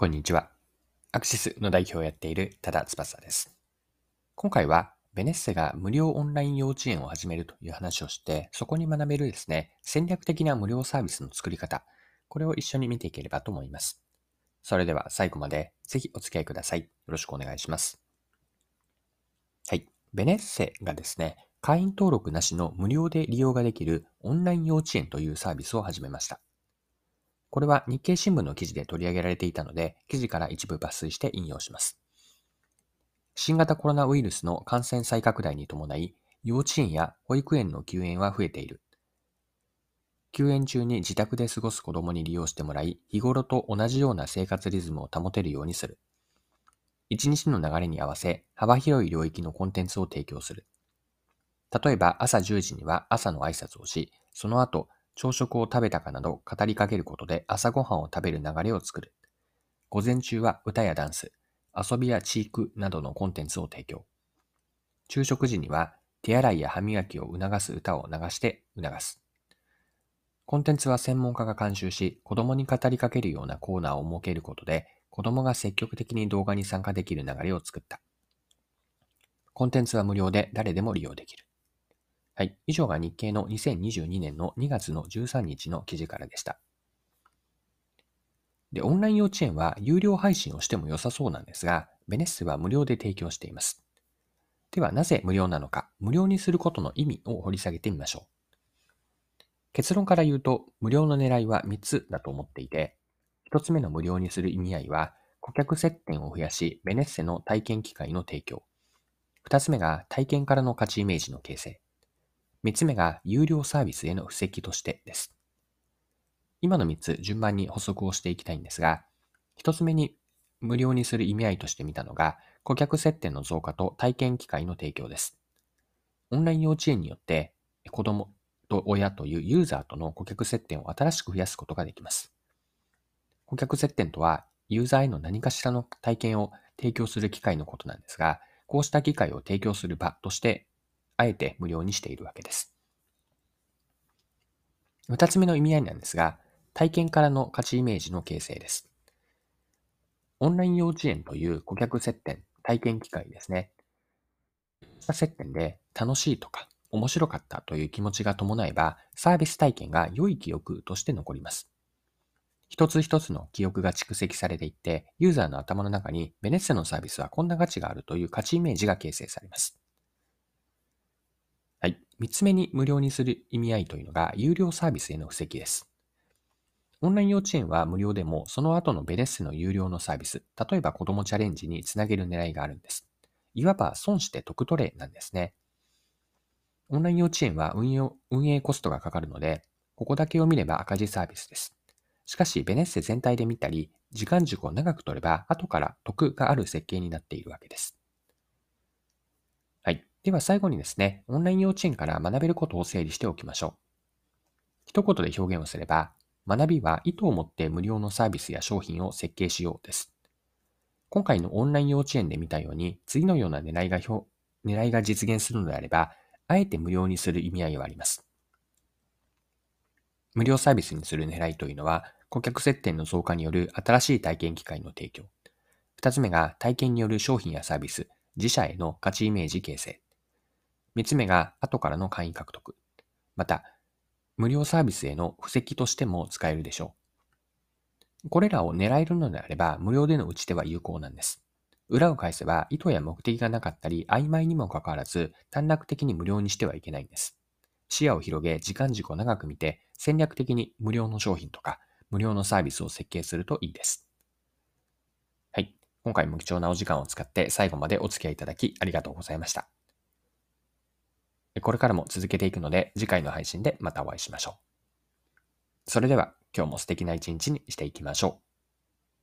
こんにちは。アクシスの代表をやっている多田翼です。今回はベネッセが無料オンライン幼稚園を始めるという話をして、そこに学べるですね、戦略的な無料サービスの作り方、これを一緒に見ていければと思います。それでは最後までぜひお付き合いください。よろしくお願いします。はい。ベネッセがですね、会員登録なしの無料で利用ができるオンライン幼稚園というサービスを始めました。これは日経新聞の記事で取り上げられていたので、記事から一部抜粋して引用します。新型コロナウイルスの感染再拡大に伴い、幼稚園や保育園の休園は増えている。休園中に自宅で過ごす子供に利用してもらい、日頃と同じような生活リズムを保てるようにする。一日の流れに合わせ、幅広い領域のコンテンツを提供する。例えば朝10時には朝の挨拶をし、その後朝食を食べたかなど語りかけることで朝ごはんを食べる流れを作る。午前中は歌やダンス、遊びやチークなどのコンテンツを提供。昼食時には手洗いや歯磨きを促す歌を流して促す。コンテンツは専門家が監修し、子供に語りかけるようなコーナーを設けることで、子供が積極的に動画に参加できる流れを作った。コンテンツは無料で誰でも利用できる。はい。以上が日経の2022年の2月の13日の記事からでした。で、オンライン幼稚園は有料配信をしても良さそうなんですが、ベネッセは無料で提供しています。では、なぜ無料なのか、無料にすることの意味を掘り下げてみましょう。結論から言うと、無料の狙いは3つだと思っていて、1つ目の無料にする意味合いは、顧客接点を増やし、ベネッセの体験機会の提供。2つ目が体験からの価値イメージの形成。三つ目が有料サービスへの布石としてです。今の三つ順番に補足をしていきたいんですが、一つ目に無料にする意味合いとして見たのが、顧客接点の増加と体験機会の提供です。オンライン幼稚園によって子供と親というユーザーとの顧客接点を新しく増やすことができます。顧客接点とは、ユーザーへの何かしらの体験を提供する機会のことなんですが、こうした機会を提供する場としてあえて無料にしているわけです。二つ目の意味合いなんですが、体験からの価値イメージの形成です。オンライン幼稚園という顧客接点、体験機会ですね。接点で楽しいとか面白かったという気持ちが伴えば、サービス体験が良い記憶として残ります。一つ一つの記憶が蓄積されていって、ユーザーの頭の中にベネッセのサービスはこんな価値があるという価値イメージが形成されます。三つ目に無料にする意味合いというのが、有料サービスへの布石です。オンライン幼稚園は無料でも、その後のベレッセの有料のサービス、例えば子供チャレンジにつなげる狙いがあるんです。いわば損して得取れなんですね。オンライン幼稚園は運用運営コストがかかるので、ここだけを見れば赤字サービスです。しかし、ベネッセ全体で見たり、時間軸を長く取れば、後から得がある設計になっているわけです。では最後にですね、オンライン幼稚園から学べることを整理しておきましょう。一言で表現をすれば、学びは意図を持って無料のサービスや商品を設計しようです。今回のオンライン幼稚園で見たように、次のような狙いが表狙いが実現するのであれば、あえて無料にする意味合いはあります。無料サービスにする狙いというのは、顧客接点の増加による新しい体験機会の提供。二つ目が体験による商品やサービス、自社への価値イメージ形成。三つ目が後からの会員獲得。また、無料サービスへの布石としても使えるでしょう。これらを狙えるのであれば、無料での打ち手は有効なんです。裏を返せば、意図や目的がなかったり、曖昧にもかかわらず、短絡的に無料にしてはいけないんです。視野を広げ、時間軸を長く見て、戦略的に無料の商品とか、無料のサービスを設計するといいです。はい。今回も貴重なお時間を使って最後までお付き合いいただきありがとうございました。これからも続けていくので、次回の配信でまたお会いしましょう。それでは、今日も素敵な一日にしていきましょう。